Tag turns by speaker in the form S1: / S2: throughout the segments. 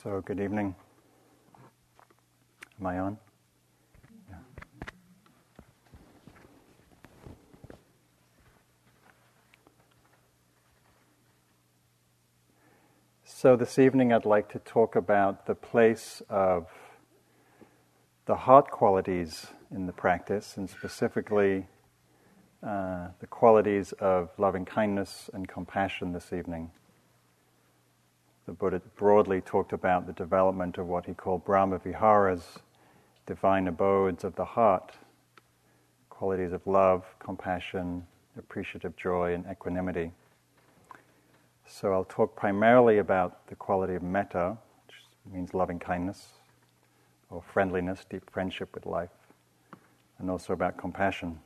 S1: So, good evening. Am I on? Yeah. So, this evening I'd like to talk about the place of the heart qualities in the practice, and specifically uh, the qualities of loving kindness and compassion this evening the Buddha broadly talked about the development of what he called Brahma Viharas, divine abodes of the heart, qualities of love, compassion, appreciative joy, and equanimity. So I'll talk primarily about the quality of metta, which means loving kindness or friendliness, deep friendship with life, and also about compassion.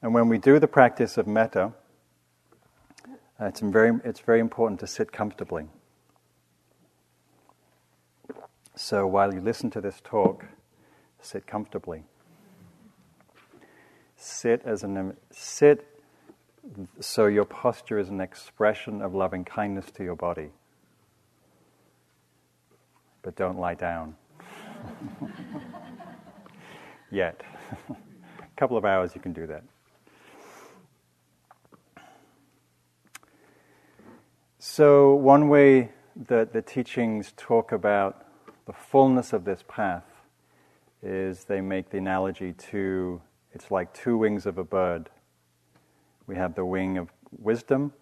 S1: And when we do the practice of metta, uh, it's, very, it's very important to sit comfortably. So while you listen to this talk, sit comfortably. Sit as an sit so your posture is an expression of loving kindness to your body. But don't lie down. Yet. A couple of hours you can do that. So, one way that the teachings talk about the fullness of this path is they make the analogy to it's like two wings of a bird. We have the wing of wisdom,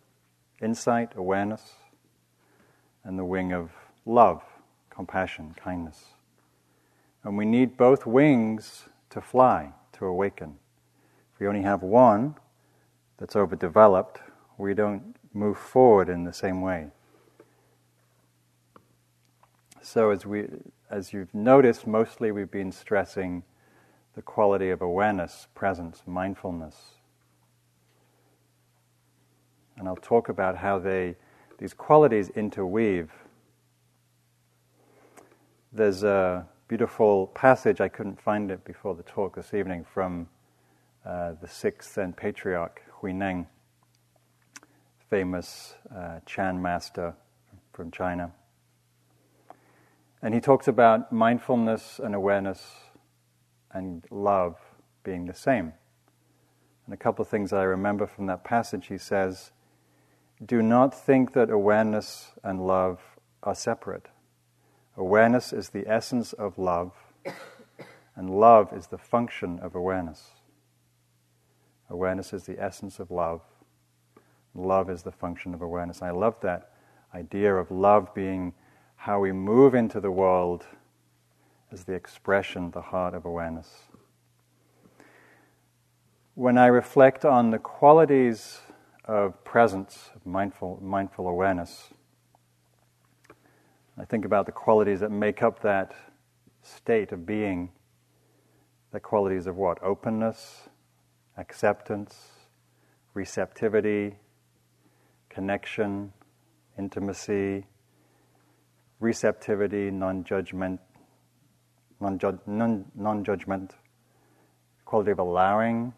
S1: insight, awareness, and the wing of love, compassion, kindness. And we need both wings to fly, to awaken. If we only have one that's overdeveloped, we don't move forward in the same way. So as we as you've noticed, mostly we've been stressing the quality of awareness, presence, mindfulness. And I'll talk about how they these qualities interweave. There's a beautiful passage, I couldn't find it before the talk this evening, from uh, the sixth Zen patriarch, Huineng famous uh, Chan master from China. And he talks about mindfulness and awareness and love being the same. And a couple of things I remember from that passage he says, Do not think that awareness and love are separate. Awareness is the essence of love, and love is the function of awareness. Awareness is the essence of love, Love is the function of awareness. I love that idea of love being how we move into the world as the expression, the heart of awareness. When I reflect on the qualities of presence, of mindful, mindful awareness, I think about the qualities that make up that state of being. The qualities of what? Openness, acceptance, receptivity, connection, intimacy, receptivity, non-judgment, non judgment, quality of allowing,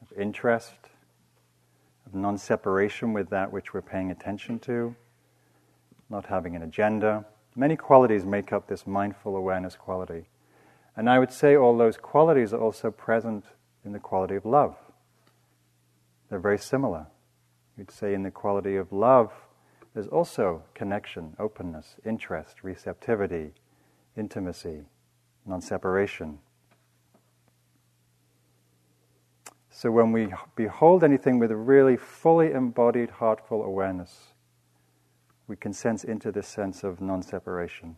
S1: of interest, of non-separation with that which we're paying attention to, not having an agenda. Many qualities make up this mindful awareness quality. And I would say all those qualities are also present in the quality of love. They're very similar. You'd say in the quality of love, there's also connection, openness, interest, receptivity, intimacy, non separation. So when we behold anything with a really fully embodied heartful awareness, we can sense into this sense of non separation.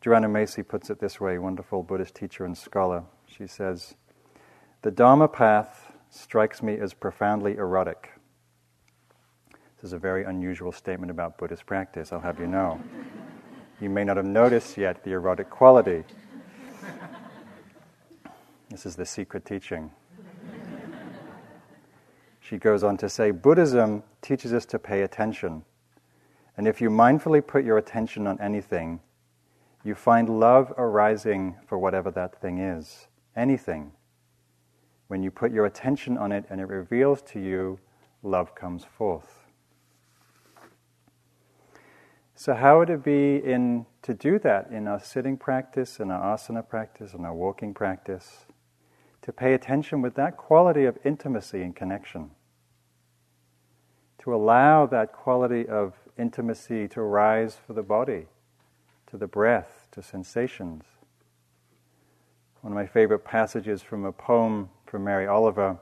S1: Joanna Macy puts it this way, wonderful Buddhist teacher and scholar. She says, The Dharma path strikes me as profoundly erotic. This is a very unusual statement about Buddhist practice, I'll have you know. you may not have noticed yet the erotic quality. This is the secret teaching. She goes on to say Buddhism teaches us to pay attention. And if you mindfully put your attention on anything, you find love arising for whatever that thing is. Anything. When you put your attention on it and it reveals to you, love comes forth. So, how would it be in to do that in our sitting practice, in our asana practice, in our walking practice? To pay attention with that quality of intimacy and connection. To allow that quality of intimacy to rise for the body, to the breath, to sensations. One of my favorite passages from a poem from Mary Oliver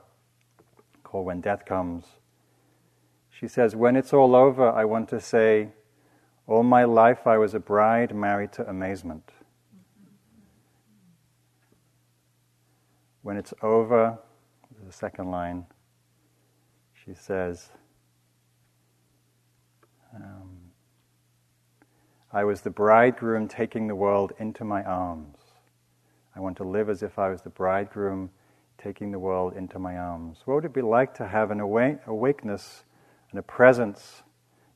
S1: called When Death Comes. She says, When it's all over, I want to say, All my life I was a bride married to amazement. When it's over, the second line, she says, um, I was the bridegroom taking the world into my arms. I want to live as if I was the bridegroom taking the world into my arms. What would it be like to have an awake, awakeness and a presence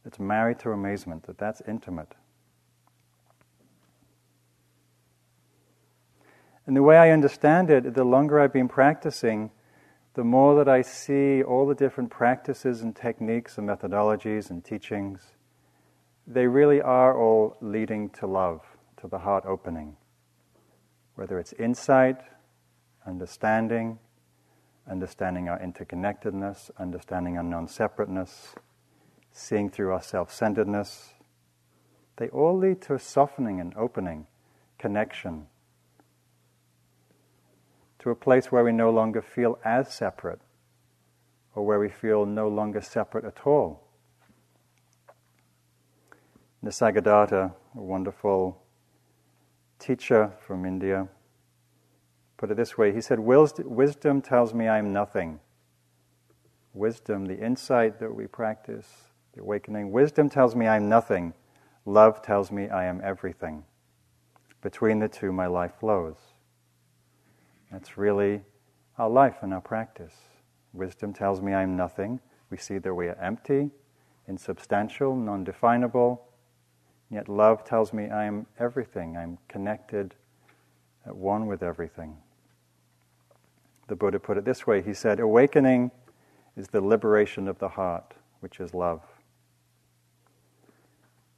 S1: that's married to amazement, that that's intimate? And the way I understand it, the longer I've been practicing, the more that I see all the different practices and techniques and methodologies and teachings, they really are all leading to love, to the heart opening. Whether it's insight, understanding, understanding our interconnectedness, understanding our non separateness, seeing through our self centeredness, they all lead to a softening and opening, connection, to a place where we no longer feel as separate, or where we feel no longer separate at all. Nisargadatta, a wonderful teacher from India, put it this way. He said, Wisdom tells me I'm nothing. Wisdom, the insight that we practice, the awakening, wisdom tells me I'm nothing. Love tells me I am everything. Between the two, my life flows. That's really our life and our practice. Wisdom tells me I'm nothing. We see that we are empty, insubstantial, non definable. Yet love tells me I am everything, I'm connected, at one with everything. The Buddha put it this way He said, Awakening is the liberation of the heart, which is love.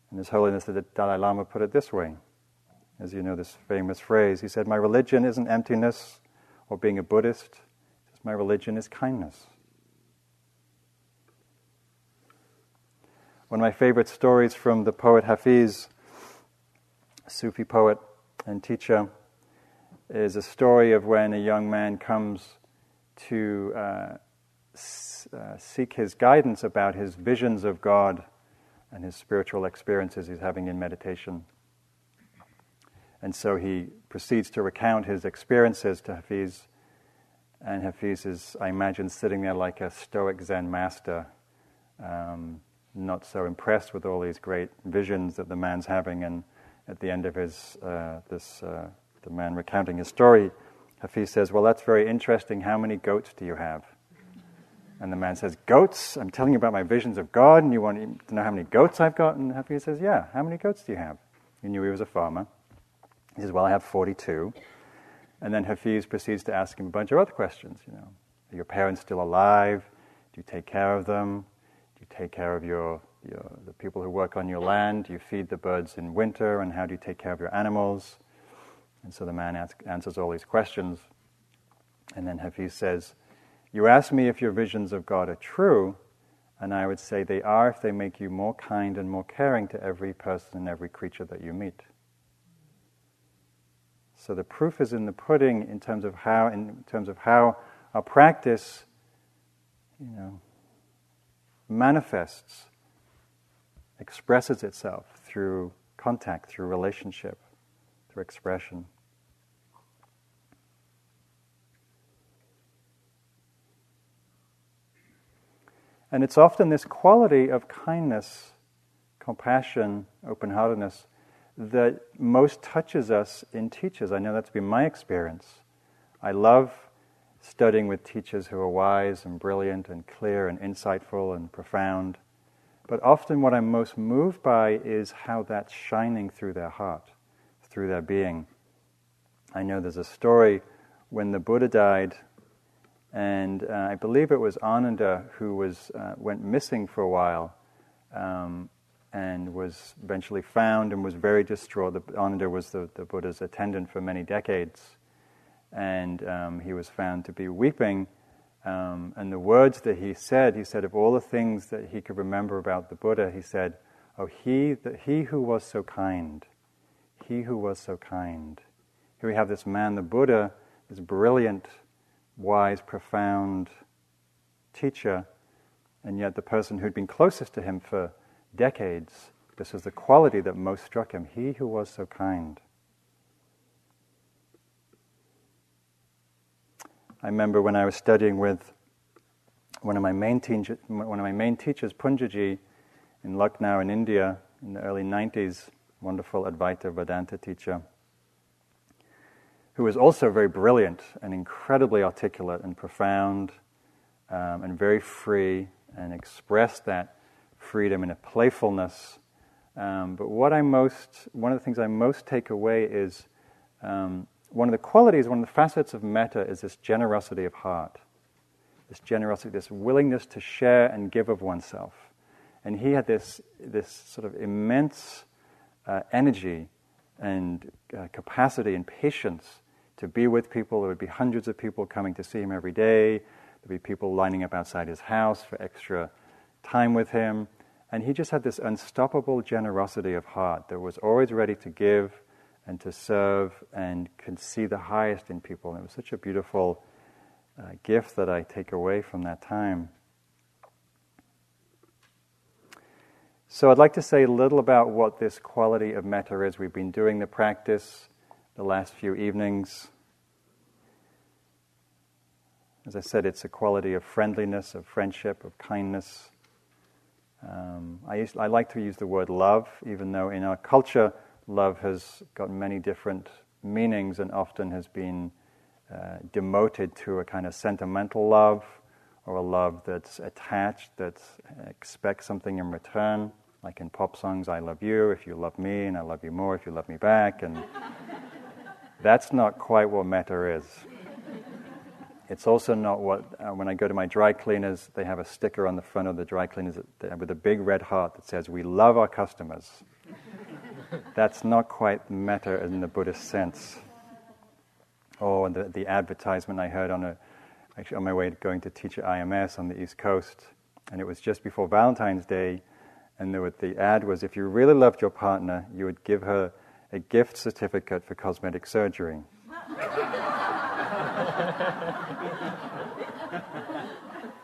S1: And His Holiness the Dalai Lama put it this way. As you know, this famous phrase, he said, My religion isn't emptiness or being a Buddhist, my religion is kindness. One of my favorite stories from the poet Hafiz, Sufi poet and teacher, is a story of when a young man comes to uh, s- uh, seek his guidance about his visions of God and his spiritual experiences he's having in meditation. And so he proceeds to recount his experiences to Hafiz. And Hafiz is, I imagine, sitting there like a stoic Zen master, um, not so impressed with all these great visions that the man's having. And at the end of his, uh, this, uh, the man recounting his story, Hafiz says, Well, that's very interesting. How many goats do you have? And the man says, Goats? I'm telling you about my visions of God, and you want to know how many goats I've got? And Hafiz says, Yeah, how many goats do you have? He knew he was a farmer. He says, Well, I have 42. And then Hafiz proceeds to ask him a bunch of other questions. You know, are your parents still alive? Do you take care of them? Do you take care of your, your, the people who work on your land? Do you feed the birds in winter? And how do you take care of your animals? And so the man ask, answers all these questions. And then Hafiz says, You ask me if your visions of God are true, and I would say they are if they make you more kind and more caring to every person and every creature that you meet. So the proof is in the pudding in terms of how, in terms of how our practice, you know, manifests, expresses itself through contact, through relationship, through expression. And it's often this quality of kindness, compassion, open heartedness that most touches us in teachers. I know that's been my experience. I love studying with teachers who are wise and brilliant and clear and insightful and profound. But often, what I'm most moved by is how that's shining through their heart, through their being. I know there's a story when the Buddha died, and uh, I believe it was Ananda who was, uh, went missing for a while. Um, and was eventually found and was very distraught. The, Ananda was the, the Buddha's attendant for many decades, and um, he was found to be weeping. Um, and the words that he said, he said, of all the things that he could remember about the Buddha, he said, Oh, he, the, he who was so kind, he who was so kind. Here we have this man, the Buddha, this brilliant, wise, profound teacher, and yet the person who'd been closest to him for decades, this was the quality that most struck him. He who was so kind. I remember when I was studying with one of my main, one of my main teachers, Punjaji, in Lucknow in India in the early 90s, wonderful Advaita Vedanta teacher, who was also very brilliant and incredibly articulate and profound um, and very free and expressed that freedom in a playfulness. Um, but what I most, one of the things I most take away is um, one of the qualities, one of the facets of metta is this generosity of heart. This generosity, this willingness to share and give of oneself. And he had this, this sort of immense uh, energy and uh, capacity and patience to be with people. There would be hundreds of people coming to see him every day. There'd be people lining up outside his house for extra time with him. And he just had this unstoppable generosity of heart that was always ready to give and to serve and could see the highest in people. And it was such a beautiful uh, gift that I take away from that time. So, I'd like to say a little about what this quality of metta is. We've been doing the practice the last few evenings. As I said, it's a quality of friendliness, of friendship, of kindness. Um, I, used, I like to use the word love, even though in our culture, love has got many different meanings and often has been uh, demoted to a kind of sentimental love or a love that's attached, that expects something in return. Like in pop songs, I love you if you love me, and I love you more if you love me back. And that's not quite what metta is. It's also not what, uh, when I go to my dry cleaners, they have a sticker on the front of the dry cleaners with a big red heart that says, We love our customers. That's not quite metta in the Buddhist sense. Or the, the advertisement I heard on, a, actually on my way going to teach at IMS on the East Coast, and it was just before Valentine's Day, and the, the ad was if you really loved your partner, you would give her a gift certificate for cosmetic surgery.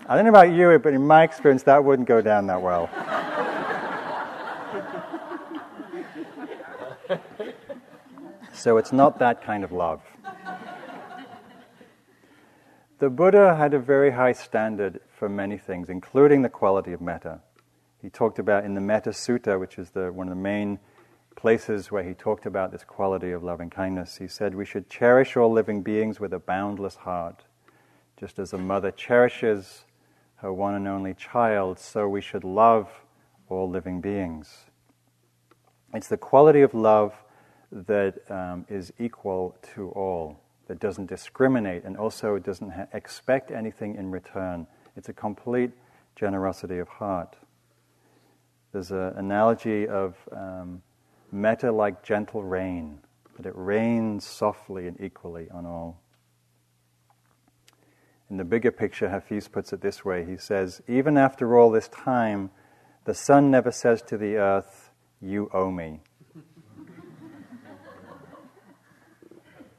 S1: I don't know about you, but in my experience, that wouldn't go down that well. so it's not that kind of love. The Buddha had a very high standard for many things, including the quality of metta. He talked about in the Metta Sutta, which is the, one of the main places where he talked about this quality of loving kindness. He said, We should cherish all living beings with a boundless heart. Just as a mother cherishes her one and only child, so we should love all living beings. It's the quality of love that um, is equal to all, that doesn't discriminate and also doesn't ha- expect anything in return. It's a complete generosity of heart. There's an analogy of um, metta like gentle rain, that it rains softly and equally on all. In the bigger picture, Hafiz puts it this way He says, Even after all this time, the sun never says to the earth, You owe me.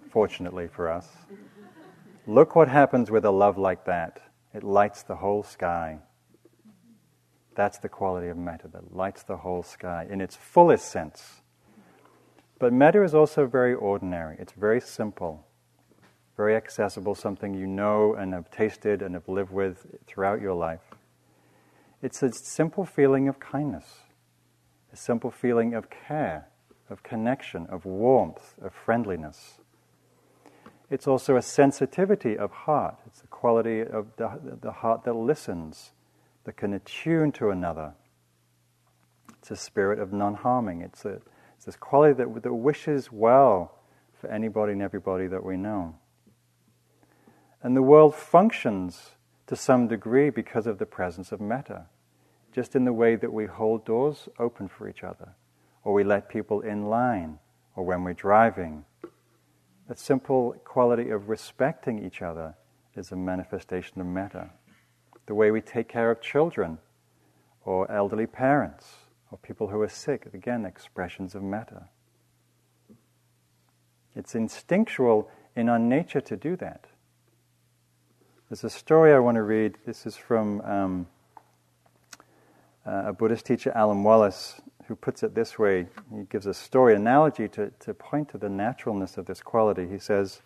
S1: Fortunately for us. Look what happens with a love like that. It lights the whole sky. That's the quality of metta that lights the whole sky in its fullest sense. But metta is also very ordinary, it's very simple very accessible, something you know and have tasted and have lived with throughout your life. It's a simple feeling of kindness, a simple feeling of care, of connection, of warmth, of friendliness. It's also a sensitivity of heart. It's the quality of the, the heart that listens, that can attune to another. It's a spirit of non harming. It's, it's this quality that, that wishes well for anybody and everybody that we know. And the world functions to some degree because of the presence of metta. just in the way that we hold doors open for each other, or we let people in line, or when we're driving. That simple quality of respecting each other is a manifestation of metta. The way we take care of children, or elderly parents, or people who are sick, again, expressions of metta. It's instinctual in our nature to do that. There's a story I want to read. This is from um, uh, a Buddhist teacher, Alan Wallace, who puts it this way. He gives a story analogy to, to point to the naturalness of this quality. He says,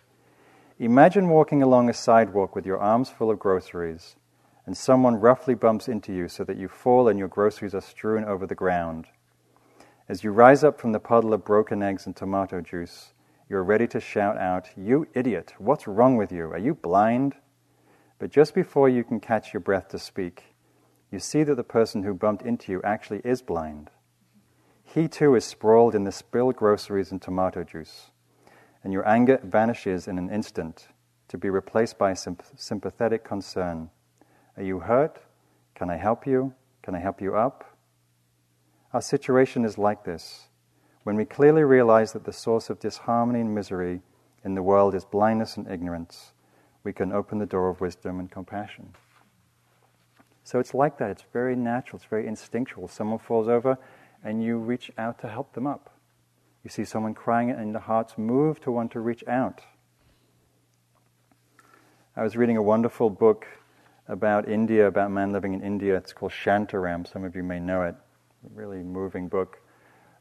S1: Imagine walking along a sidewalk with your arms full of groceries, and someone roughly bumps into you so that you fall and your groceries are strewn over the ground. As you rise up from the puddle of broken eggs and tomato juice, you are ready to shout out, You idiot, what's wrong with you? Are you blind? But just before you can catch your breath to speak, you see that the person who bumped into you actually is blind. He too is sprawled in the spilled groceries and tomato juice, and your anger vanishes in an instant to be replaced by sympathetic concern. Are you hurt? Can I help you? Can I help you up? Our situation is like this. When we clearly realize that the source of disharmony and misery in the world is blindness and ignorance, we can open the door of wisdom and compassion. So it's like that. It's very natural. It's very instinctual. Someone falls over, and you reach out to help them up. You see someone crying, and the heart's move to want to reach out. I was reading a wonderful book about India, about a man living in India. It's called Shantaram. Some of you may know it. A really moving book.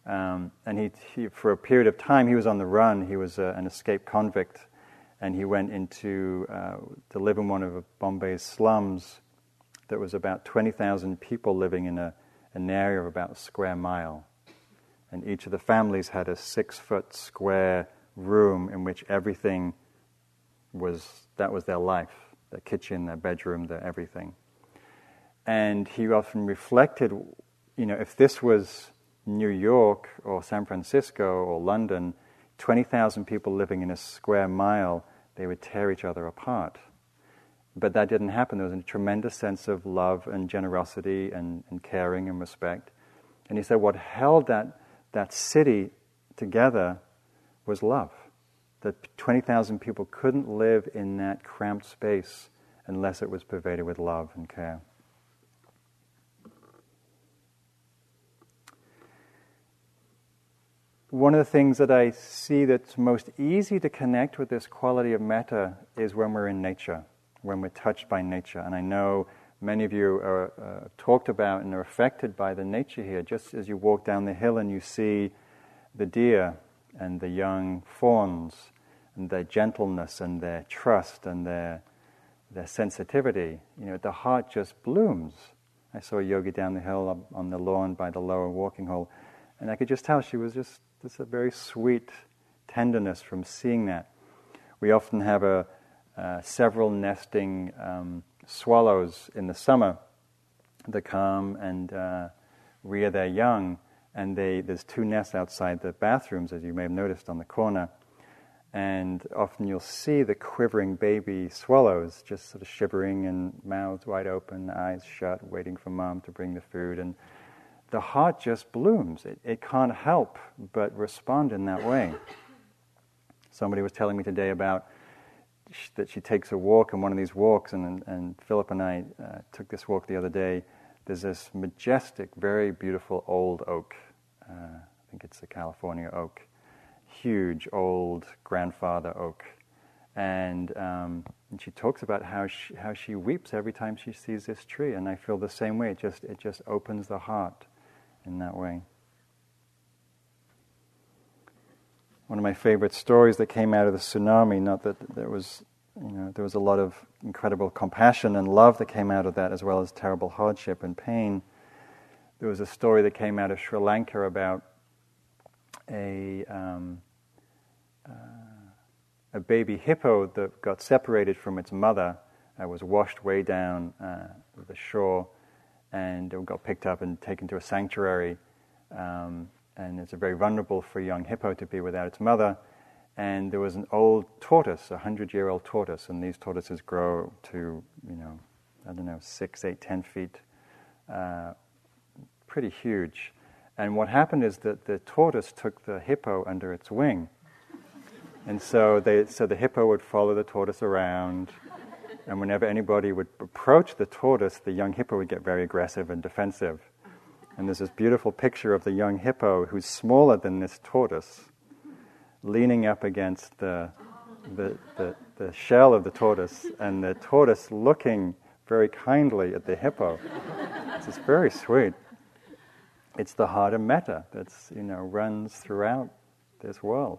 S1: Um, and he, he, for a period of time, he was on the run. He was uh, an escaped convict, and he went into uh, to live in one of Bombay's slums there was about 20,000 people living in a, an area of about a square mile. And each of the families had a six foot square room in which everything was, that was their life their kitchen, their bedroom, their everything. And he often reflected, you know, if this was New York or San Francisco or London, 20,000 people living in a square mile, they would tear each other apart. But that didn't happen. There was a tremendous sense of love and generosity and, and caring and respect. And he said what held that, that city together was love. That 20,000 people couldn't live in that cramped space unless it was pervaded with love and care. One of the things that I see that's most easy to connect with this quality of metta is when we're in nature when we're touched by nature. And I know many of you are uh, talked about and are affected by the nature here. Just as you walk down the hill and you see the deer and the young fawns and their gentleness and their trust and their their sensitivity, you know, the heart just blooms. I saw a yogi down the hill on the lawn by the lower walking hole, and I could just tell she was just, just a very sweet tenderness from seeing that. We often have a, uh, several nesting um, swallows in the summer that come and uh, rear their young. And they, there's two nests outside the bathrooms, as you may have noticed on the corner. And often you'll see the quivering baby swallows just sort of shivering and mouths wide open, eyes shut, waiting for mom to bring the food. And the heart just blooms. It, it can't help but respond in that way. Somebody was telling me today about that she takes a walk and one of these walks, and, and Philip and I uh, took this walk the other day. There's this majestic, very beautiful old oak. Uh, I think it's a California oak. Huge, old grandfather oak. And, um, and she talks about how she, how she weeps every time she sees this tree. And I feel the same way. It just, it just opens the heart in that way. one of my favorite stories that came out of the tsunami. Not that there was, you know, there was a lot of incredible compassion and love that came out of that, as well as terrible hardship and pain. There was a story that came out of Sri Lanka about a um, uh, a baby hippo that got separated from its mother, uh, was washed way down uh, the shore, and it got picked up and taken to a sanctuary. Um, and it's very vulnerable for a young hippo to be without its mother. And there was an old tortoise, a hundred-year-old tortoise, and these tortoises grow to, you know, I don't know, six, eight, ten feet uh, pretty huge. And what happened is that the tortoise took the hippo under its wing. And so, they, so the hippo would follow the tortoise around. And whenever anybody would approach the tortoise, the young hippo would get very aggressive and defensive. And there's this beautiful picture of the young hippo who's smaller than this tortoise, leaning up against the, the, the, the shell of the tortoise, and the tortoise looking very kindly at the hippo. It's very sweet. It's the heart of metta that's you know runs throughout this world.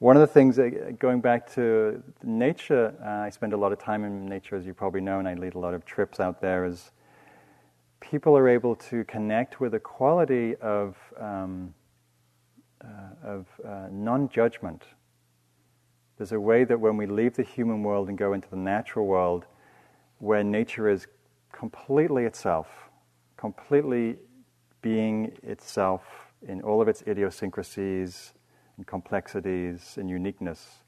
S1: One of the things, going back to nature, uh, I spend a lot of time in nature, as you probably know, and I lead a lot of trips out there. Is people are able to connect with a quality of um, uh, of uh, non-judgment. There's a way that when we leave the human world and go into the natural world, where nature is completely itself, completely being itself in all of its idiosyncrasies and complexities and uniqueness.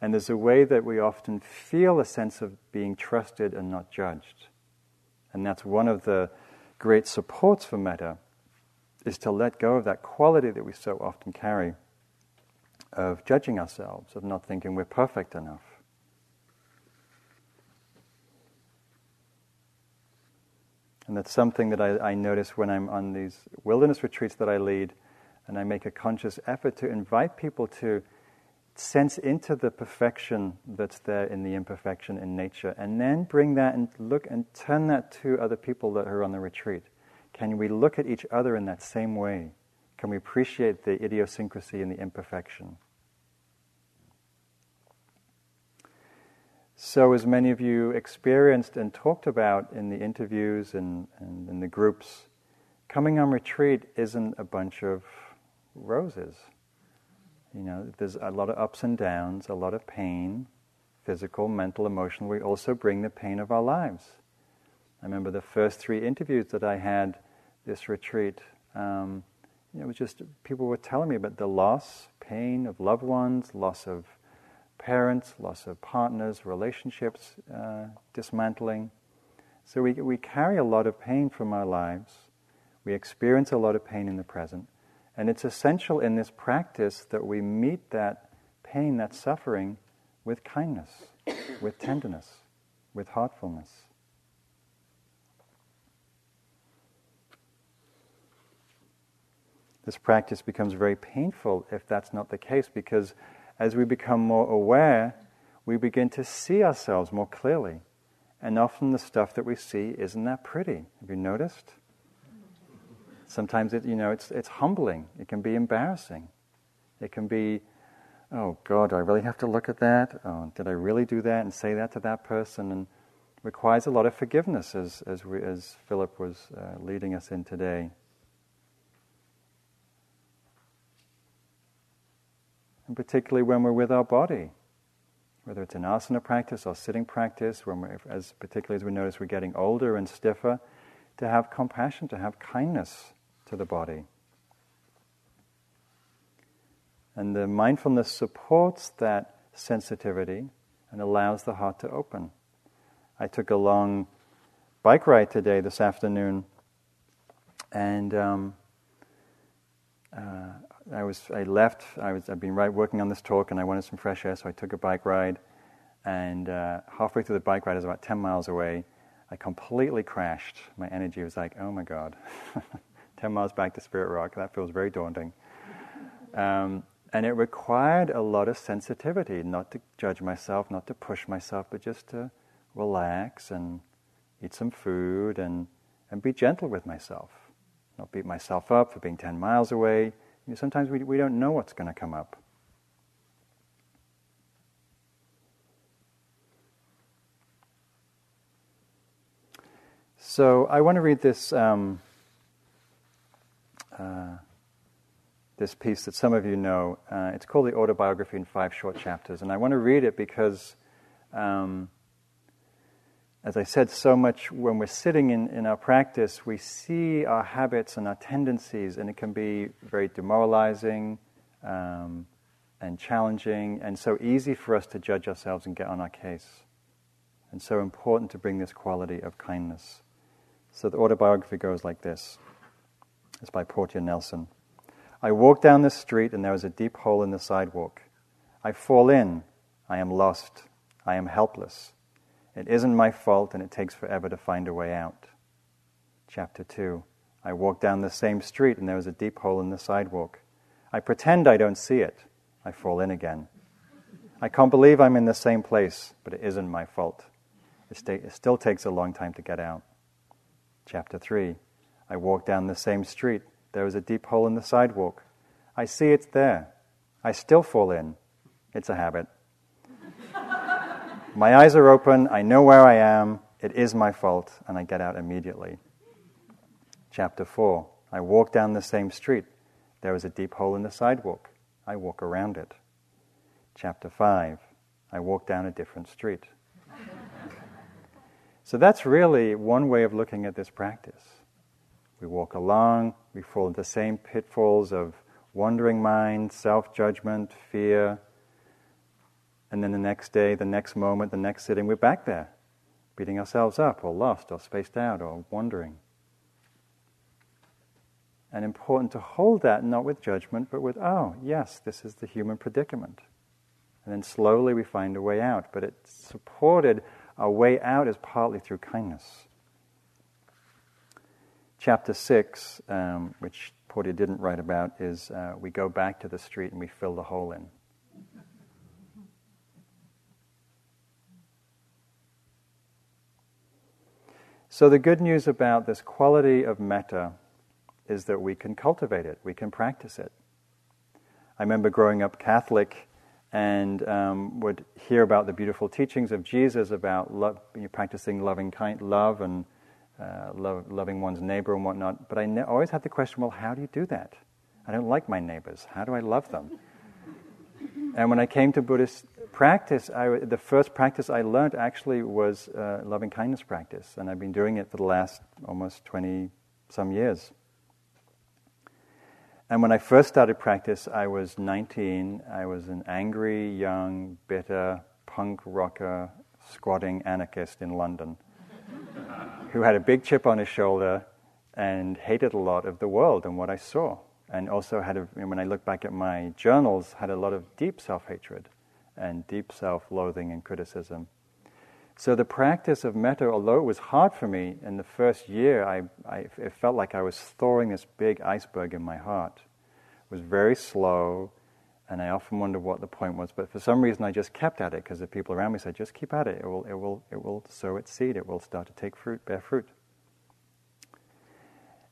S1: And there's a way that we often feel a sense of being trusted and not judged. And that's one of the great supports for metta, is to let go of that quality that we so often carry of judging ourselves, of not thinking we're perfect enough. And that's something that I, I notice when I'm on these wilderness retreats that I lead and I make a conscious effort to invite people to sense into the perfection that's there in the imperfection in nature, and then bring that and look and turn that to other people that are on the retreat. Can we look at each other in that same way? Can we appreciate the idiosyncrasy and the imperfection? So, as many of you experienced and talked about in the interviews and, and in the groups, coming on retreat isn't a bunch of roses. You know, there's a lot of ups and downs, a lot of pain, physical, mental, emotional. We also bring the pain of our lives. I remember the first three interviews that I had this retreat. Um, it was just people were telling me about the loss, pain of loved ones, loss of parents, loss of partners, relationships uh, dismantling. So we, we carry a lot of pain from our lives. We experience a lot of pain in the present. And it's essential in this practice that we meet that pain, that suffering, with kindness, with tenderness, with heartfulness. This practice becomes very painful if that's not the case because as we become more aware, we begin to see ourselves more clearly. And often the stuff that we see isn't that pretty. Have you noticed? Sometimes it, you know, it's, it's humbling. It can be embarrassing. It can be, oh God, do I really have to look at that? Oh, did I really do that and say that to that person? And requires a lot of forgiveness, as, as, we, as Philip was uh, leading us in today. And particularly when we're with our body, whether it's an asana practice or sitting practice, when we're, as particularly as we notice we're getting older and stiffer, to have compassion, to have kindness to the body. And the mindfulness supports that sensitivity and allows the heart to open. I took a long bike ride today, this afternoon, and um, uh, I was I left. I was I've been right working on this talk, and I wanted some fresh air, so I took a bike ride. And uh, halfway through the bike ride, I was about ten miles away. I completely crashed. My energy was like, oh my god. 10 miles back to Spirit Rock. That feels very daunting. Um, and it required a lot of sensitivity, not to judge myself, not to push myself, but just to relax and eat some food and, and be gentle with myself. Not beat myself up for being 10 miles away. Sometimes we, we don't know what's going to come up. So I want to read this. Um, uh, this piece that some of you know. Uh, it's called The Autobiography in Five Short Chapters. And I want to read it because, um, as I said, so much when we're sitting in, in our practice, we see our habits and our tendencies, and it can be very demoralizing um, and challenging, and so easy for us to judge ourselves and get on our case. And so important to bring this quality of kindness. So the autobiography goes like this. It's by Portia Nelson. I walk down the street and there is a deep hole in the sidewalk. I fall in. I am lost. I am helpless. It isn't my fault and it takes forever to find a way out. Chapter 2. I walk down the same street and there is a deep hole in the sidewalk. I pretend I don't see it. I fall in again. I can't believe I'm in the same place, but it isn't my fault. It, st- it still takes a long time to get out. Chapter 3 I walk down the same street. There is a deep hole in the sidewalk. I see it's there. I still fall in. It's a habit. My eyes are open. I know where I am. It is my fault, and I get out immediately. Chapter 4 I walk down the same street. There is a deep hole in the sidewalk. I walk around it. Chapter 5 I walk down a different street. so that's really one way of looking at this practice. We walk along, we fall into the same pitfalls of wandering mind, self judgment, fear. And then the next day, the next moment, the next sitting, we're back there, beating ourselves up, or lost, or spaced out, or wandering. And important to hold that not with judgment, but with, oh, yes, this is the human predicament. And then slowly we find a way out. But it's supported, our way out is partly through kindness. Chapter 6, um, which Portia didn't write about, is uh, we go back to the street and we fill the hole in. So, the good news about this quality of metta is that we can cultivate it, we can practice it. I remember growing up Catholic and um, would hear about the beautiful teachings of Jesus about love, you know, practicing loving kind, love and uh, love, loving one's neighbor and whatnot. But I ne- always had the question, well, how do you do that? I don't like my neighbors. How do I love them? and when I came to Buddhist practice, I, the first practice I learned actually was uh, loving kindness practice, and I've been doing it for the last almost 20 some years. And when I first started practice, I was 19. I was an angry, young, bitter, punk rocker, squatting anarchist in London who had a big chip on his shoulder and hated a lot of the world and what I saw. And also had, a, when I look back at my journals, had a lot of deep self-hatred and deep self-loathing and criticism. So the practice of metta, although it was hard for me in the first year, I, I, it felt like I was thawing this big iceberg in my heart. It was very slow, and I often wondered what the point was. But for some reason, I just kept at it because the people around me said, "Just keep at it. It will, it will, it will sow its seed. It will start to take fruit, bear fruit."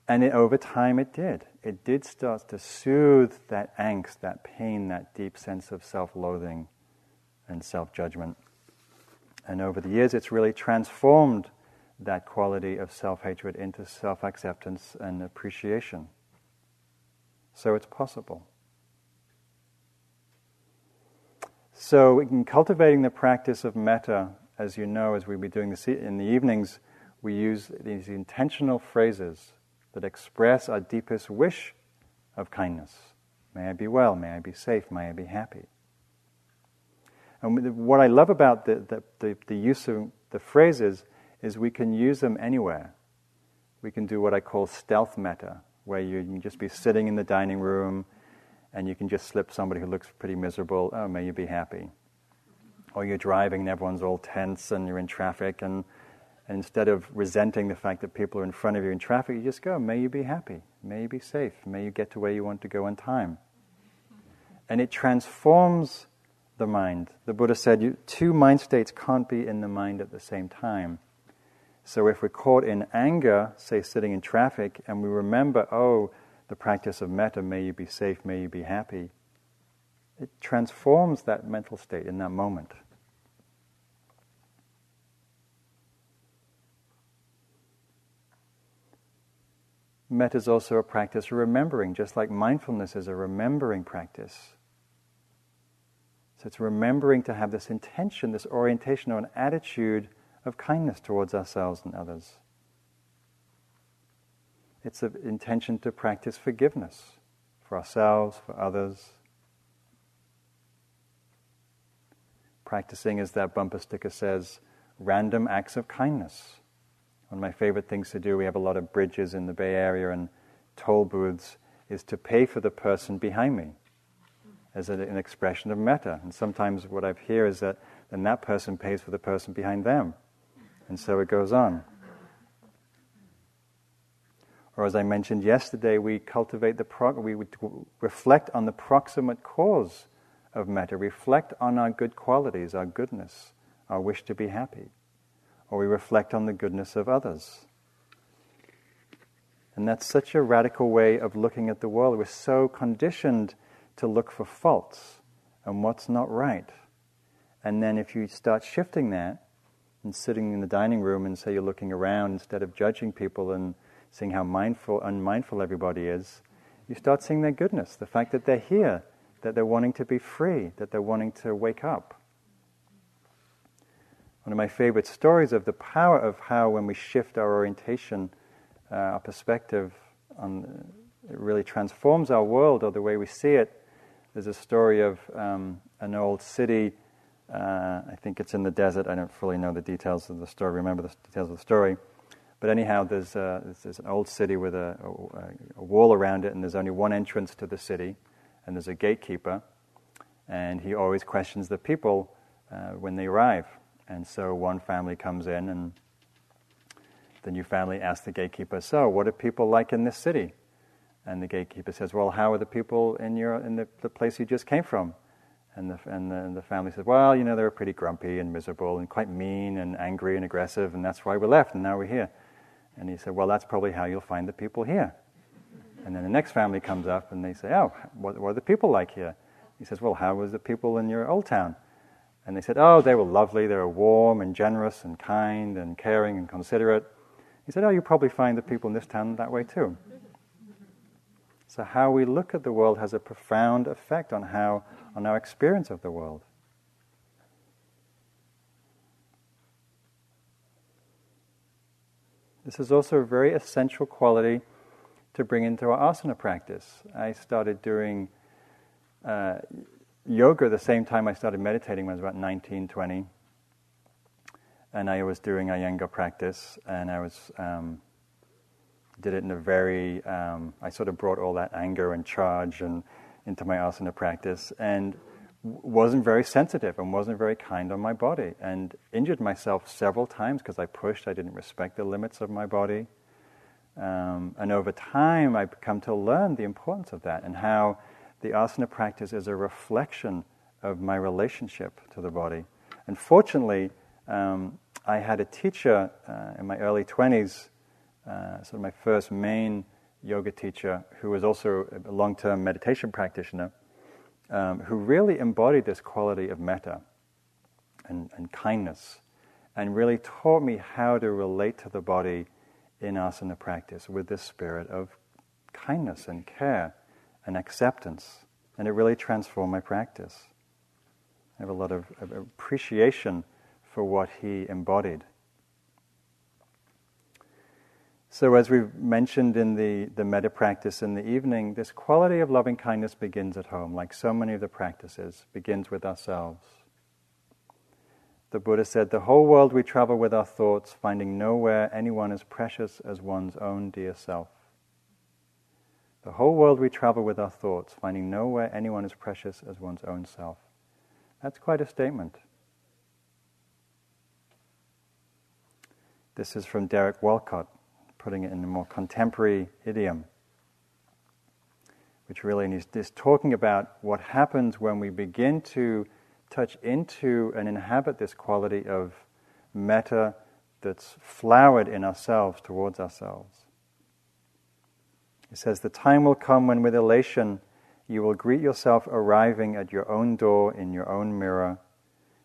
S1: And it, over time, it did. It did start to soothe that angst, that pain, that deep sense of self-loathing and self-judgment. And over the years, it's really transformed that quality of self hatred into self acceptance and appreciation. So it's possible. So, in cultivating the practice of metta, as you know, as we'll be doing this in the evenings, we use these intentional phrases that express our deepest wish of kindness. May I be well, may I be safe, may I be happy. And what I love about the, the, the, the use of the phrases is we can use them anywhere. We can do what I call stealth metta, where you can just be sitting in the dining room and you can just slip somebody who looks pretty miserable, oh, may you be happy. Or you're driving and everyone's all tense and you're in traffic, and, and instead of resenting the fact that people are in front of you in traffic, you just go, may you be happy, may you be safe, may you get to where you want to go on time. And it transforms the mind. The Buddha said you, two mind states can't be in the mind at the same time. So if we're caught in anger, say sitting in traffic, and we remember, oh, the practice of metta, may you be safe, may you be happy, it transforms that mental state in that moment. Metta is also a practice of remembering, just like mindfulness is a remembering practice. So it's remembering to have this intention, this orientation or an attitude of kindness towards ourselves and others. It's an intention to practice forgiveness for ourselves, for others. Practicing, as that bumper sticker says, random acts of kindness. One of my favorite things to do, we have a lot of bridges in the Bay Area and toll booths, is to pay for the person behind me as an expression of metta. And sometimes what I hear is that then that person pays for the person behind them. And so it goes on. Or as I mentioned yesterday, we cultivate the pro- we reflect on the proximate cause of metta, reflect on our good qualities, our goodness, our wish to be happy. Or we reflect on the goodness of others. And that's such a radical way of looking at the world. We're so conditioned to look for faults and what's not right. And then if you start shifting that and sitting in the dining room and say you're looking around instead of judging people and seeing how mindful, unmindful everybody is, you start seeing their goodness, the fact that they're here, that they're wanting to be free, that they're wanting to wake up. One of my favorite stories of the power of how, when we shift our orientation, uh, our perspective, on, it really transforms our world or the way we see it. There's a story of um, an old city uh, I think it's in the desert. I don't fully know the details of the story, remember the details of the story. But anyhow, there's, uh, there's an old city with a, a, a, wall around it, and there's only one entrance to the city, and there's a gatekeeper, and he always questions the people uh, when they arrive. And so one family comes in, and the new family asks the gatekeeper, "So, what are people like in this city?" And the gatekeeper says, "Well, how are the people in your in the, the place you just came from?" And the, and, the, and the family said, Well, you know, they were pretty grumpy and miserable and quite mean and angry and aggressive, and that's why we left, and now we're here. And he said, Well, that's probably how you'll find the people here. And then the next family comes up and they say, Oh, what, what are the people like here? He says, Well, how was the people in your old town? And they said, Oh, they were lovely. They were warm and generous and kind and caring and considerate. He said, Oh, you'll probably find the people in this town that way too. So, how we look at the world has a profound effect on how on our experience of the world. This is also a very essential quality to bring into our asana practice. I started doing uh, yoga the same time I started meditating when I was about 19, 20. And I was doing Iyengar practice, and I was um, did it in a very. Um, I sort of brought all that anger and charge and into my asana practice and wasn't very sensitive and wasn't very kind on my body and injured myself several times because I pushed, I didn't respect the limits of my body. Um, and over time, I've come to learn the importance of that and how the asana practice is a reflection of my relationship to the body. And fortunately, um, I had a teacher uh, in my early 20s, uh, sort of my first main yoga teacher who was also a long term meditation practitioner, um, who really embodied this quality of metta and, and kindness and really taught me how to relate to the body in asana practice with this spirit of kindness and care and acceptance. And it really transformed my practice. I have a lot of, of appreciation for what he embodied. So, as we've mentioned in the, the metta practice in the evening, this quality of loving kindness begins at home, like so many of the practices, begins with ourselves. The Buddha said, The whole world we travel with our thoughts, finding nowhere anyone as precious as one's own dear self. The whole world we travel with our thoughts, finding nowhere anyone as precious as one's own self. That's quite a statement. This is from Derek Walcott putting it in a more contemporary idiom, which really is, talking about what happens when we begin to touch into and inhabit this quality of metta that's flowered in ourselves towards ourselves. It says, The time will come when, with elation, you will greet yourself arriving at your own door in your own mirror,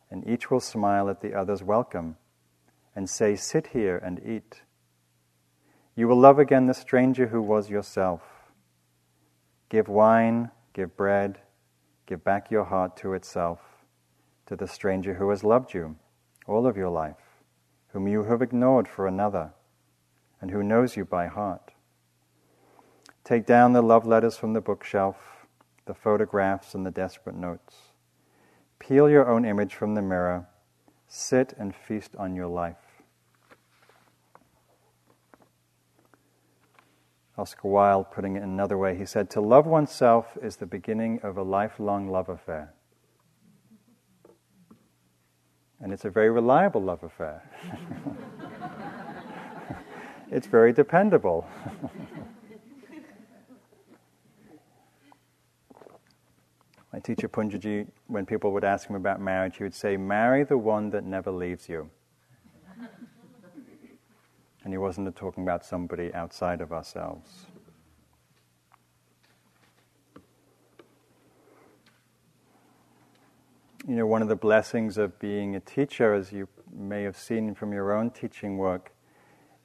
S1: and each will smile at the other's welcome and say, Sit here and eat. You will love again the stranger who was yourself. Give wine, give bread, give back your heart to itself, to the stranger who has loved you all of your life, whom you have ignored for another, and who knows you by heart. Take down the love letters from the bookshelf, the photographs and the desperate notes. Peel your own image from the mirror. Sit and feast on your life. Oscar Wilde, putting it another way, he said, To love oneself is the beginning of a lifelong love affair. And it's a very reliable love affair. it's very dependable. My teacher Poonjaji, when people would ask him about marriage, he would say, Marry the one that never leaves you. And he wasn't talking about somebody outside of ourselves. You know, one of the blessings of being a teacher, as you may have seen from your own teaching work,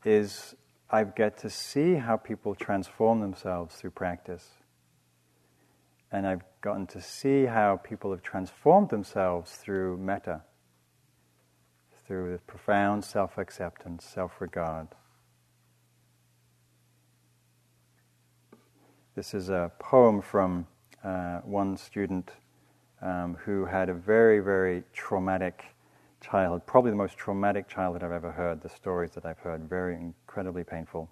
S1: is I get to see how people transform themselves through practice. And I've gotten to see how people have transformed themselves through metta through profound self acceptance, self regard. This is a poem from uh, one student um, who had a very, very traumatic childhood, probably the most traumatic childhood I've ever heard, the stories that I've heard, very incredibly painful.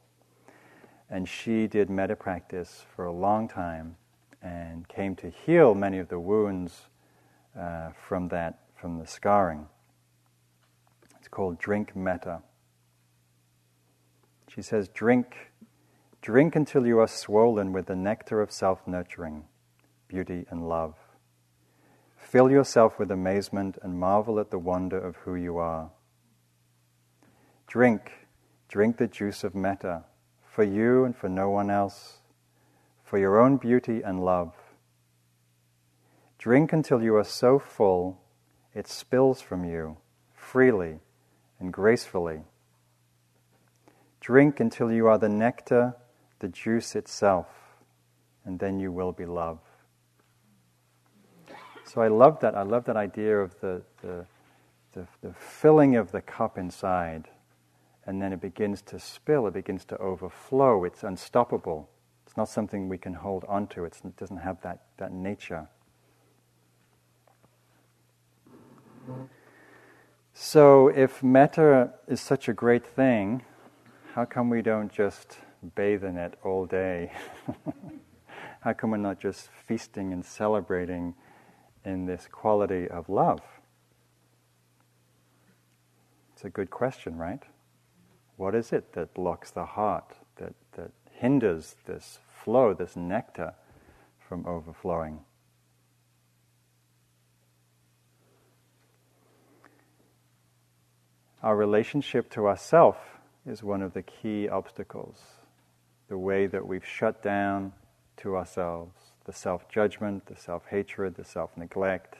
S1: And she did metta practice for a long time and came to heal many of the wounds uh, from that, from the scarring. Called Drink Metta. She says, Drink, drink until you are swollen with the nectar of self nurturing, beauty, and love. Fill yourself with amazement and marvel at the wonder of who you are. Drink, drink the juice of metta, for you and for no one else, for your own beauty and love. Drink until you are so full it spills from you freely and gracefully. Drink until you are the nectar, the juice itself, and then you will be love. So I love that. I love that idea of the, the, the, the filling of the cup inside, and then it begins to spill, it begins to overflow. It's unstoppable. It's not something we can hold onto, it's, it doesn't have that, that nature. So, if metta is such a great thing, how come we don't just bathe in it all day? how come we're not just feasting and celebrating in this quality of love? It's a good question, right? What is it that blocks the heart, that, that hinders this flow, this nectar from overflowing? Our relationship to ourself is one of the key obstacles. The way that we've shut down to ourselves, the self judgment, the self hatred, the self neglect,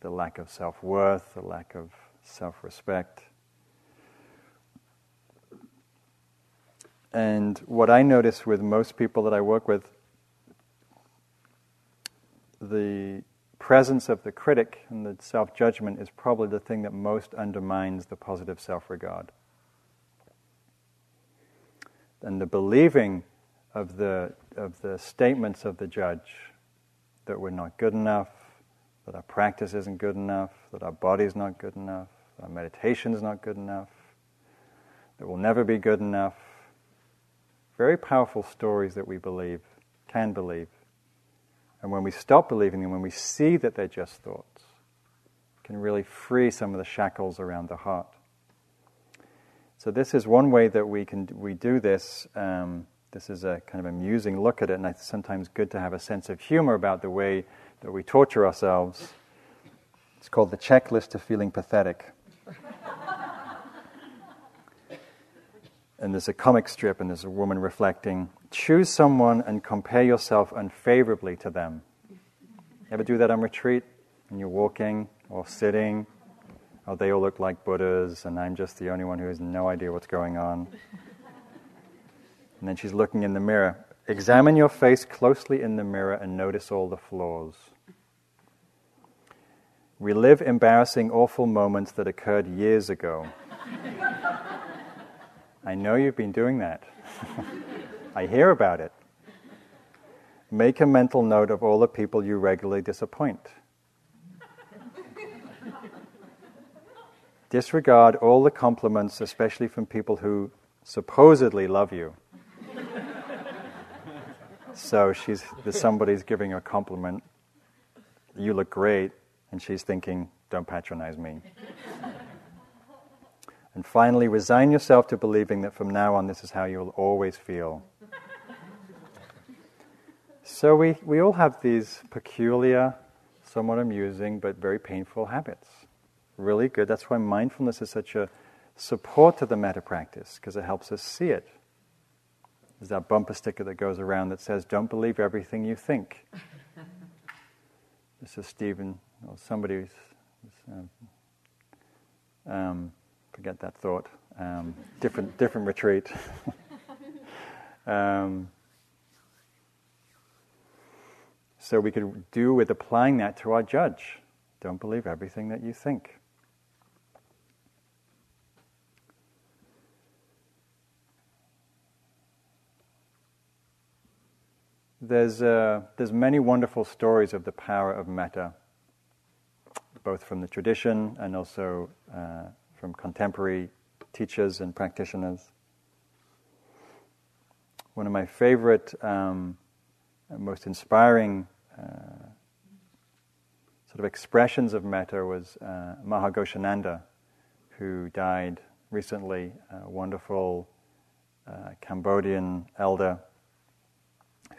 S1: the lack of self worth, the lack of self respect. And what I notice with most people that I work with, the presence of the critic and the self judgment is probably the thing that most undermines the positive self regard. And the believing of the, of the statements of the judge that we're not good enough, that our practice isn't good enough, that our body's not good enough, our meditation is not good enough, that we'll never be good enough. Very powerful stories that we believe, can believe. And when we stop believing them, when we see that they're just thoughts, can really free some of the shackles around the heart. So this is one way that we can we do this. Um, this is a kind of amusing look at it, and it's sometimes good to have a sense of humor about the way that we torture ourselves. It's called the checklist to feeling pathetic. and there's a comic strip, and there's a woman reflecting choose someone and compare yourself unfavorably to them. Ever do that on retreat? When you're walking or sitting? Oh, they all look like Buddhas, and I'm just the only one who has no idea what's going on. And then she's looking in the mirror. Examine your face closely in the mirror and notice all the flaws. Relive embarrassing, awful moments that occurred years ago. I know you've been doing that. I hear about it. Make a mental note of all the people you regularly disappoint. Disregard all the compliments, especially from people who supposedly love you. so she's somebody's giving a compliment. You look great, and she's thinking, "Don't patronize me." and finally, resign yourself to believing that from now on, this is how you'll always feel. So we, we all have these peculiar, somewhat amusing, but very painful habits. Really good. That's why mindfulness is such a support to the metta practice, because it helps us see it. There's that bumper sticker that goes around that says, Don't believe everything you think. this is Stephen, or somebody, um, um, forget that thought, um, different, different retreat. um, so we could do with applying that to our judge. Don't believe everything that you think. There's, uh, there's many wonderful stories of the power of metta, both from the tradition and also uh, from contemporary teachers and practitioners. One of my favorite, um, most inspiring uh, sort of expressions of metta was uh, Maha Ghosananda, who died recently, a wonderful uh, Cambodian elder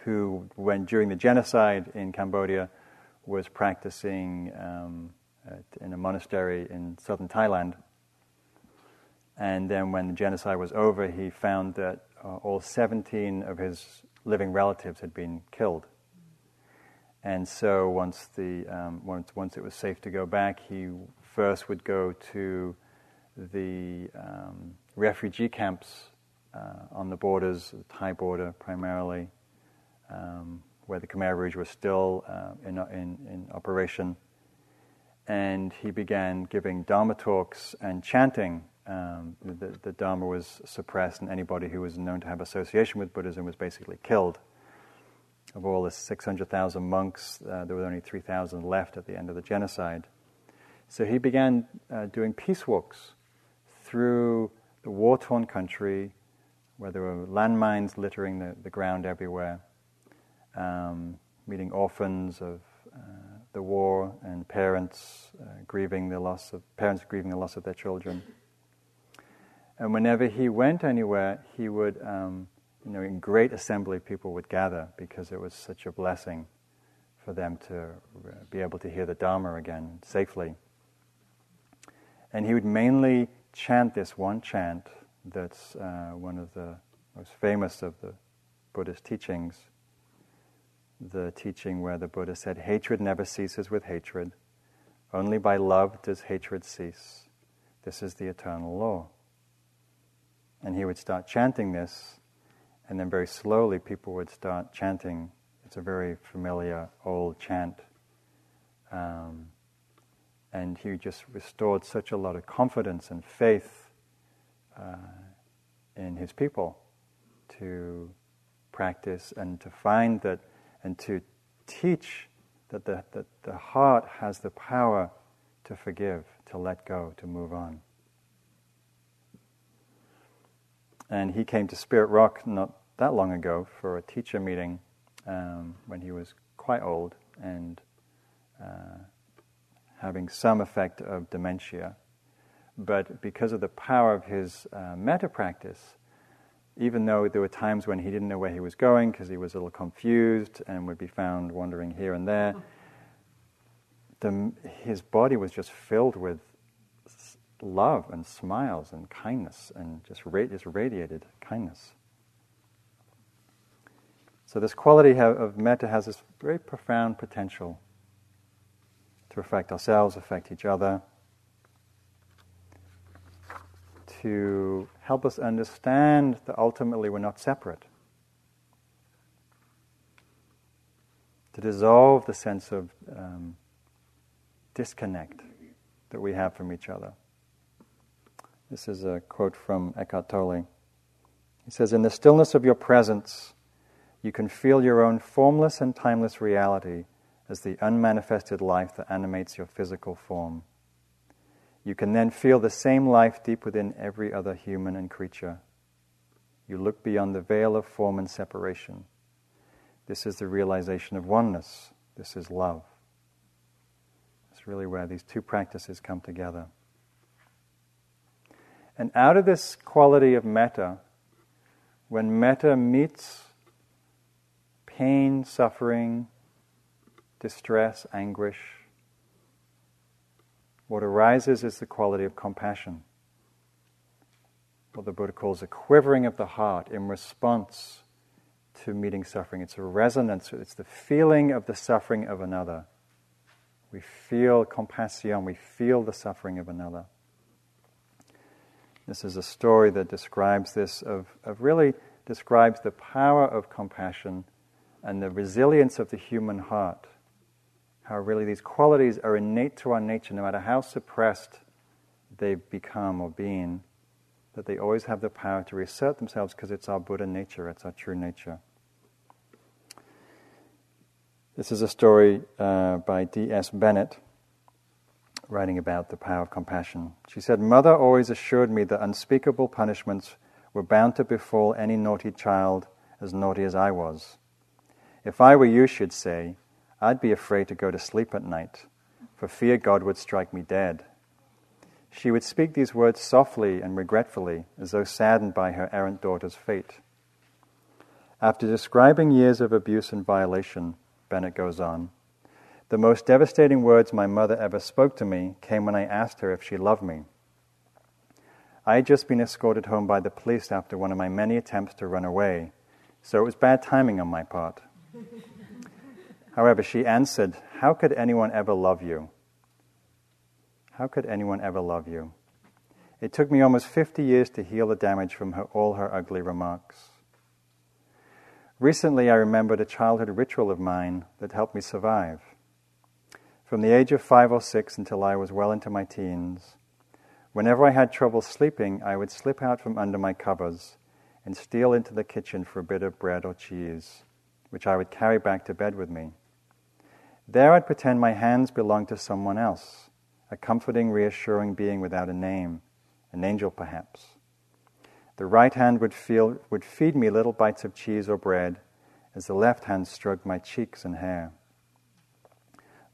S1: who, when during the genocide in Cambodia, was practicing um, in a monastery in southern Thailand. And then, when the genocide was over, he found that uh, all 17 of his living relatives had been killed. And so, once, the, um, once, once it was safe to go back, he first would go to the um, refugee camps uh, on the borders, the Thai border primarily, um, where the Khmer Rouge was still uh, in, in, in, operation. And he began giving Dharma talks and chanting. Um, the, the, Dharma was suppressed, and anybody who was known to have association with Buddhism was basically killed. Of all the 600,000 monks, uh, there were only 3,000 left at the end of the genocide. So he began uh, doing peace walks through the war torn country where there were landmines littering the, the ground everywhere um, meeting orphans of uh, the war and parents uh, grieving the loss of parents grieving the loss of their children. And whenever he went anywhere, he would, um, you know, in great assembly, people would gather because it was such a blessing for them to uh, be able to hear the Dharma again safely. And he would mainly chant this one chant that's uh, one of the most famous of the Buddhist teachings the teaching where the Buddha said, Hatred never ceases with hatred. Only by love does hatred cease. This is the eternal law. And he would start chanting this, and then very slowly people would start chanting. It's a very familiar old chant. Um, and he just restored such a lot of confidence and faith uh, in his people to practice and to find that and to teach that the, that the heart has the power to forgive, to let go, to move on. And he came to Spirit Rock not that long ago for a teacher meeting um, when he was quite old and uh, having some effect of dementia. But because of the power of his uh, metta practice, even though there were times when he didn't know where he was going because he was a little confused and would be found wandering here and there, the, his body was just filled with love and smiles and kindness and just, ra- just radiated kindness. So, this quality of metta has this very profound potential to affect ourselves, affect each other, to help us understand that ultimately we're not separate. To dissolve the sense of um, disconnect that we have from each other. This is a quote from Eckhart Tolle. He says, In the stillness of your presence, you can feel your own formless and timeless reality as the unmanifested life that animates your physical form. You can then feel the same life deep within every other human and creature. You look beyond the veil of form and separation. This is the realization of oneness. This is love. It's really where these two practices come together. And out of this quality of metta, when metta meets pain, suffering, distress, anguish, what arises is the quality of compassion. What the Buddha calls a quivering of the heart in response to meeting suffering. It's a resonance, it's the feeling of the suffering of another. We feel compassion, we feel the suffering of another. This is a story that describes this, of, of really describes the power of compassion and the resilience of the human heart. How really these qualities are innate to our nature, no matter how suppressed they've become or been, that they always have the power to reassert themselves because it's our Buddha nature, it's our true nature. This is a story uh, by D.S. Bennett writing about the power of compassion. She said, Mother always assured me that unspeakable punishments were bound to befall any naughty child as naughty as I was. If I were you, she'd say, I'd be afraid to go to sleep at night, for fear God would strike me dead. She would speak these words softly and regretfully, as though saddened by her errant daughter's fate. After describing years of abuse and violation, Bennett goes on, the most devastating words my mother ever spoke to me came when I asked her if she loved me. I had just been escorted home by the police after one of my many attempts to run away, so it was bad timing on my part. However, she answered, How could anyone ever love you? How could anyone ever love you? It took me almost 50 years to heal the damage from her, all her ugly remarks. Recently, I remembered a childhood ritual of mine that helped me survive. From the age of five or six until I was well into my teens, whenever I had trouble sleeping, I would slip out from under my covers and steal into the kitchen for a bit of bread or cheese, which I would carry back to bed with me. There I'd pretend my hands belonged to someone else, a comforting, reassuring being without a name, an angel perhaps. The right hand would, feel, would feed me little bites of cheese or bread, as the left hand stroked my cheeks and hair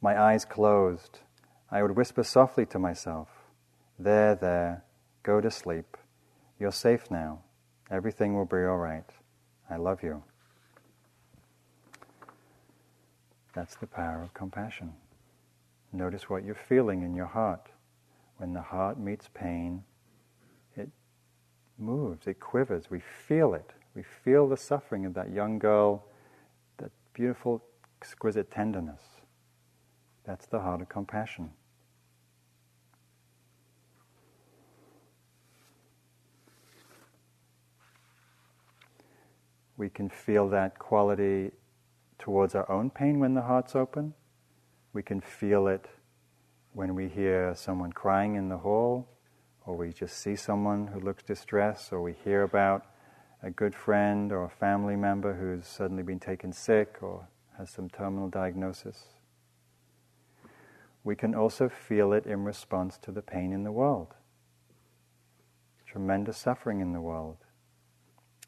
S1: my eyes closed, I would whisper softly to myself, There, there, go to sleep. You're safe now. Everything will be all right. I love you. That's the power of compassion. Notice what you're feeling in your heart. When the heart meets pain, it moves, it quivers. We feel it. We feel the suffering of that young girl, that beautiful, exquisite tenderness. That's the heart of compassion. We can feel that quality towards our own pain when the heart's open. We can feel it when we hear someone crying in the hall, or we just see someone who looks distressed, or we hear about a good friend or a family member who's suddenly been taken sick or has some terminal diagnosis we can also feel it in response to the pain in the world. Tremendous suffering in the world.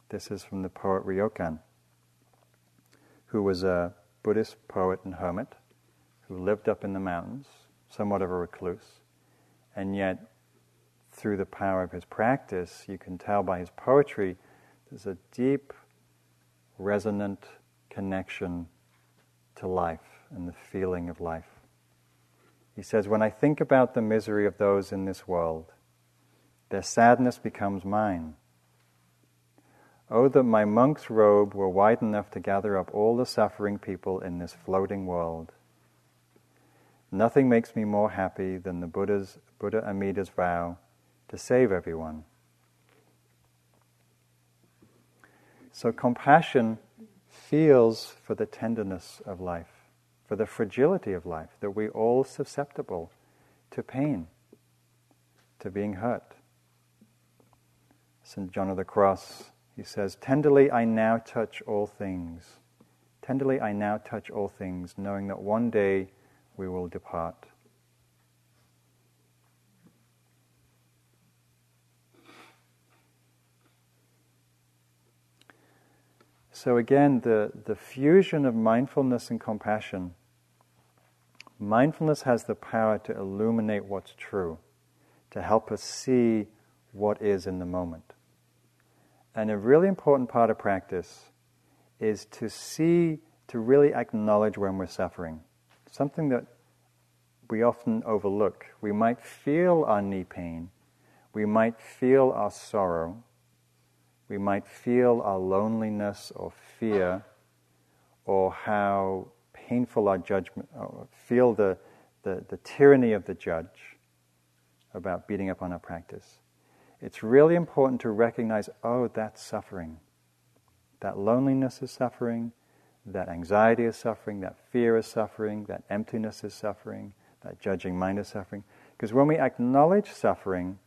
S1: This is from the poet Ryokan, who was a Buddhist poet and hermit who lived up in the mountains, somewhat of a recluse, and yet through the power of his practice, you can tell by his poetry, there's a deep, resonant connection to life and the feeling of life. He says, When I think about the misery of those in this world, their sadness becomes mine. Oh, that my monk's robe were wide enough to gather up all the suffering people in this floating world. Nothing makes me more happy than the Buddha's, Buddha Amida's vow to save everyone. So compassion feels for the tenderness of life for the fragility of life, that we're all susceptible to pain, to being hurt. St. John of the Cross, he says, Tenderly I now touch all things. Tenderly I now touch all things, knowing that one day we will depart. So, again, the, the fusion of mindfulness and compassion. Mindfulness has the power to illuminate what's true, to help us see what is in the moment. And a really important part of practice is to see, to really acknowledge when we're suffering. Something that we often overlook. We might feel our knee pain, we might feel our sorrow, we might feel our loneliness or fear, or how painful our judgment, feel the, the, the tyranny of the judge about beating up on our practice. It's really important to recognize oh, that's suffering. That loneliness is suffering, that anxiety is suffering, that fear is suffering, that emptiness is suffering, that judging mind is suffering. Because when we acknowledge suffering,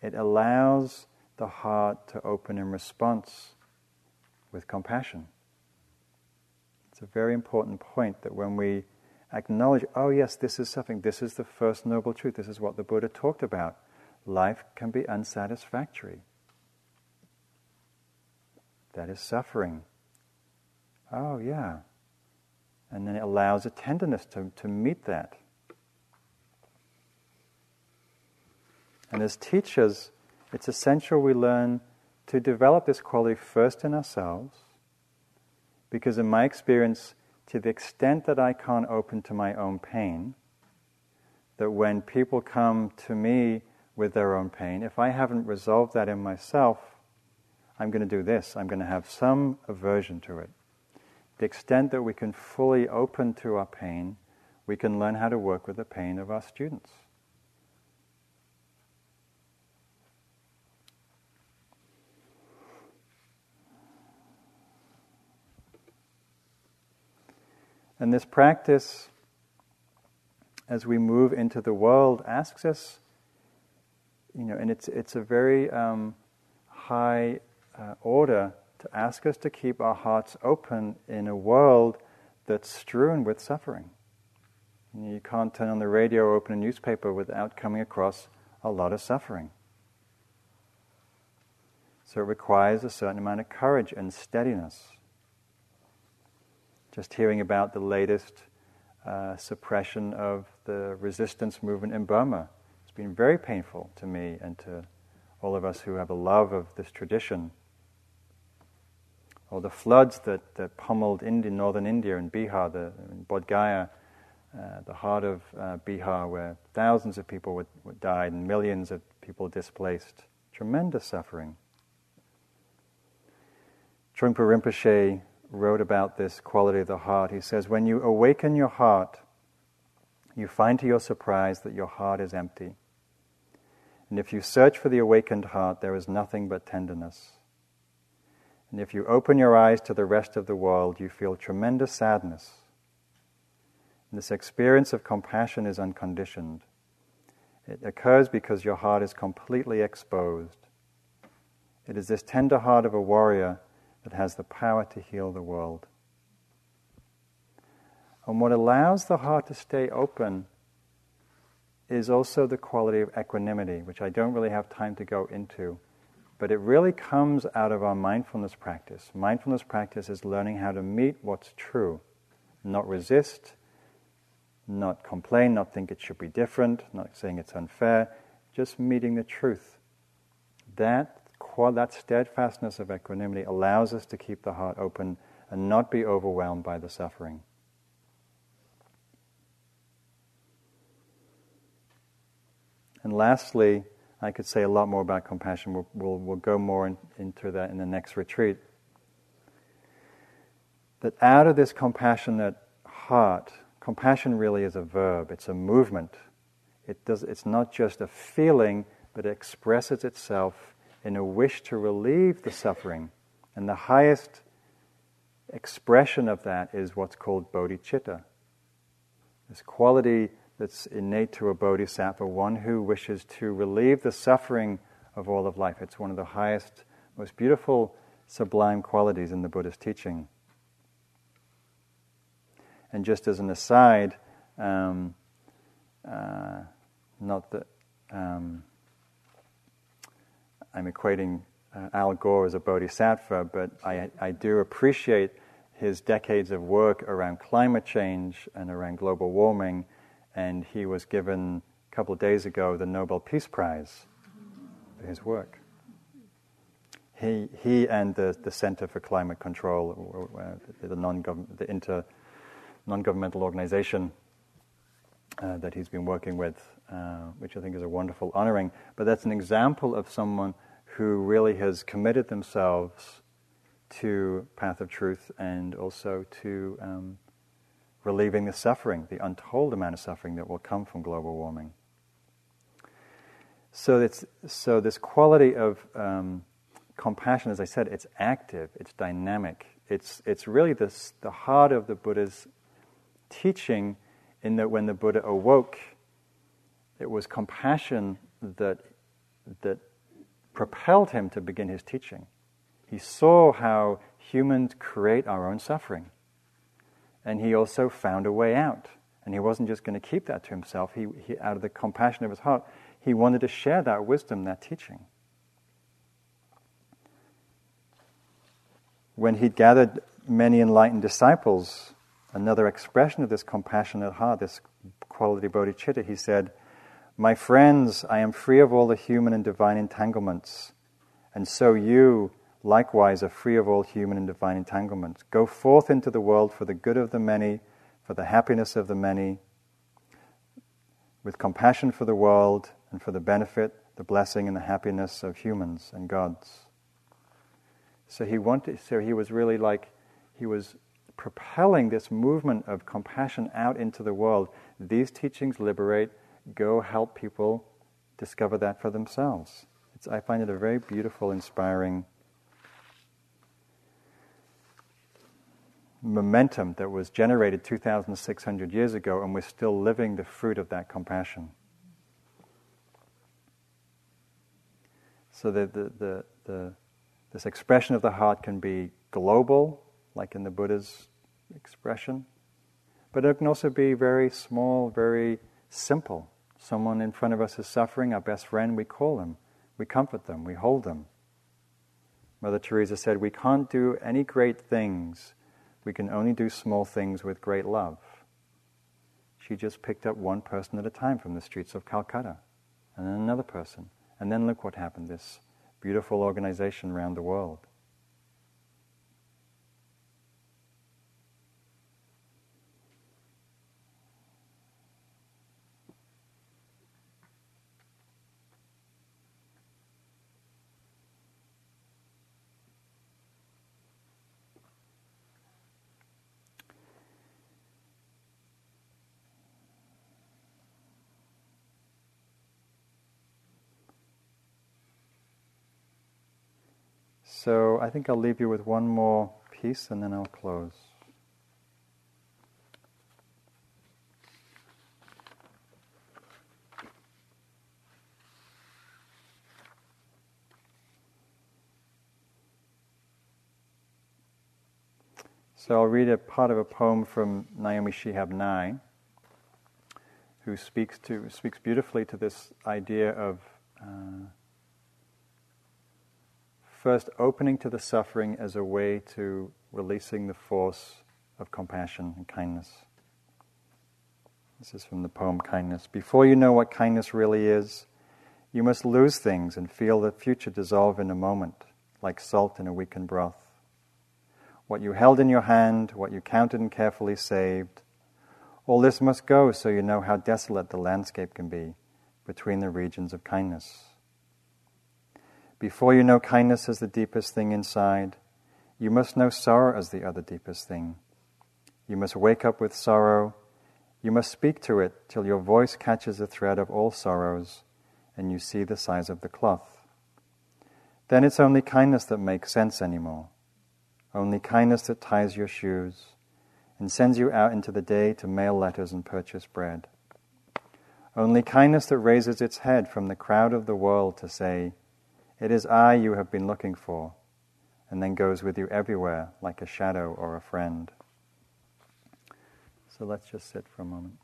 S1: it allows the heart to open in response with compassion. It's a very important point that when we acknowledge, oh, yes, this is suffering, this is the first noble truth, this is what the Buddha talked about. Life can be unsatisfactory. That is suffering. Oh, yeah. And then it allows a tenderness to, to meet that. And as teachers, it's essential we learn to develop this quality first in ourselves, because in my experience, to the extent that I can't open to my own pain, that when people come to me with their own pain, if I haven't resolved that in myself, I'm going to do this. I'm going to have some aversion to it. The extent that we can fully open to our pain, we can learn how to work with the pain of our students. And this practice, as we move into the world, asks us, you know, and it's, it's a very um, high uh, order to ask us to keep our hearts open in a world that's strewn with suffering. You, know, you can't turn on the radio or open a newspaper without coming across a lot of suffering. So it requires a certain amount of courage and steadiness. Just hearing about the latest uh, suppression of the resistance movement in Burma, it's been very painful to me and to all of us who have a love of this tradition. Or the floods that, that pummeled India, northern India and Bihar, the, in Bodh Gaya, uh, the heart of uh, Bihar, where thousands of people would, died and millions of people displaced. Tremendous suffering. Trungpa Rinpoche wrote about this quality of the heart. He says, When you awaken your heart, you find to your surprise that your heart is empty. And if you search for the awakened heart, there is nothing but tenderness. And if you open your eyes to the rest of the world, you feel tremendous sadness. And this experience of compassion is unconditioned. It occurs because your heart is completely exposed. It is this tender heart of a warrior that has the power to heal the world. And what allows the heart to stay open is also the quality of equanimity, which I don't really have time to go into. But it really comes out of our mindfulness practice. Mindfulness practice is learning how to meet what's true, not resist, not complain, not think it should be different, not saying it's unfair, just meeting the truth. That that steadfastness of equanimity allows us to keep the heart open and not be overwhelmed by the suffering. And lastly, I could say a lot more about compassion. We'll, we'll, we'll go more in, into that in the next retreat. That out of this compassionate heart, compassion really is a verb, it's a movement. It does, it's not just a feeling, but it expresses itself in a wish to relieve the suffering. And the highest expression of that is what's called bodhicitta. This quality that's innate to a bodhisattva, one who wishes to relieve the suffering of all of life. It's one of the highest, most beautiful, sublime qualities in the Buddhist teaching. And just as an aside, um, uh, not that um, I'm equating uh, Al Gore as a bodhisattva, but I, I do appreciate his decades of work around climate change and around global warming, and he was given a couple of days ago the Nobel Peace Prize for his work. He, he and the, the Center for Climate Control, uh, the, the, non-government, the inter, non-governmental organization uh, that he's been working with, uh, which I think is a wonderful honoring. But that's an example of someone who really has committed themselves to path of truth and also to um, relieving the suffering, the untold amount of suffering that will come from global warming. So, it's, so this quality of um, compassion, as I said, it's active, it's dynamic. It's, it's really this, the heart of the Buddha's teaching in that when the Buddha awoke, it was compassion that, that propelled him to begin his teaching. He saw how humans create our own suffering. And he also found a way out. And he wasn't just going to keep that to himself. He, he, out of the compassion of his heart, he wanted to share that wisdom, that teaching. When he'd gathered many enlightened disciples, another expression of this compassionate heart, this quality bodhicitta, he said, My friends, I am free of all the human and divine entanglements, and so you likewise are free of all human and divine entanglements. Go forth into the world for the good of the many, for the happiness of the many, with compassion for the world and for the benefit, the blessing, and the happiness of humans and gods. So he wanted, so he was really like, he was propelling this movement of compassion out into the world. These teachings liberate, go help people discover that for themselves. It's, I find it a very beautiful, inspiring momentum that was generated 2,600 years ago, and we're still living the fruit of that compassion. So the, the, the, the, this expression of the heart can be global, like in the Buddha's expression, but it can also be very small, very simple. Someone in front of us is suffering, our best friend, we call them, we comfort them, we hold them. Mother Teresa said, We can't do any great things we can only do small things with great love. She just picked up one person at a time from the streets of Calcutta, and then another person. And then look what happened this beautiful organization around the world. So I think I'll leave you with one more piece and then I'll close. So I'll read a part of a poem from Naomi Shihab Nye, who speaks to speaks beautifully to this idea of uh, first opening to the suffering as a way to releasing the force of compassion and kindness. This is from the poem Kindness. Before you know what kindness really is, you must lose things and feel the future dissolve in a moment, like salt in a weakened broth. What you held in your hand, what you counted and carefully saved, all this must go so you know how desolate the landscape can be between the regions of kindness. Before you know kindness as the deepest thing inside, you must know sorrow as the other deepest thing. You must wake up with sorrow. You must speak to it till your voice catches the thread of all sorrows and you see the size of the cloth. Then it's only kindness that makes sense anymore. Only kindness that ties your shoes and sends you out into the day to mail letters and purchase bread. Only kindness that raises its head from the crowd of the world to say, it is I you have been looking for, and then goes with you everywhere like a shadow or a friend. So let's just sit for a moment.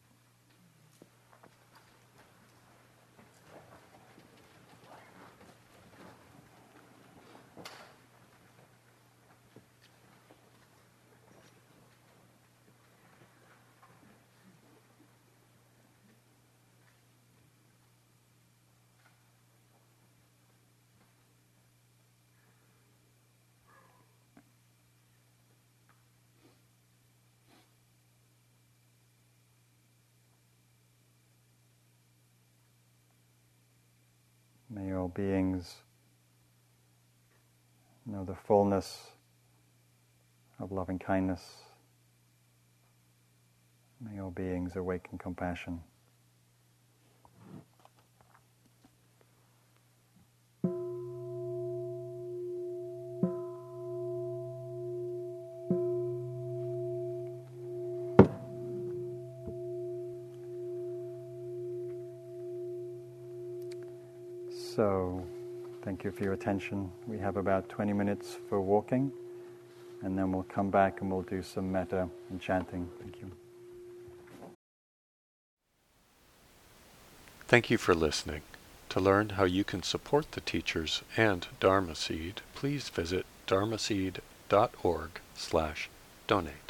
S1: All beings know the fullness of loving kindness. May all beings awaken compassion. You for your attention. We have about 20 minutes for walking, and then we'll come back and we'll do some metta and chanting. Thank you.
S2: Thank you for listening. To learn how you can support the teachers and Dharma Seed, please visit dharmaseed.org slash donate.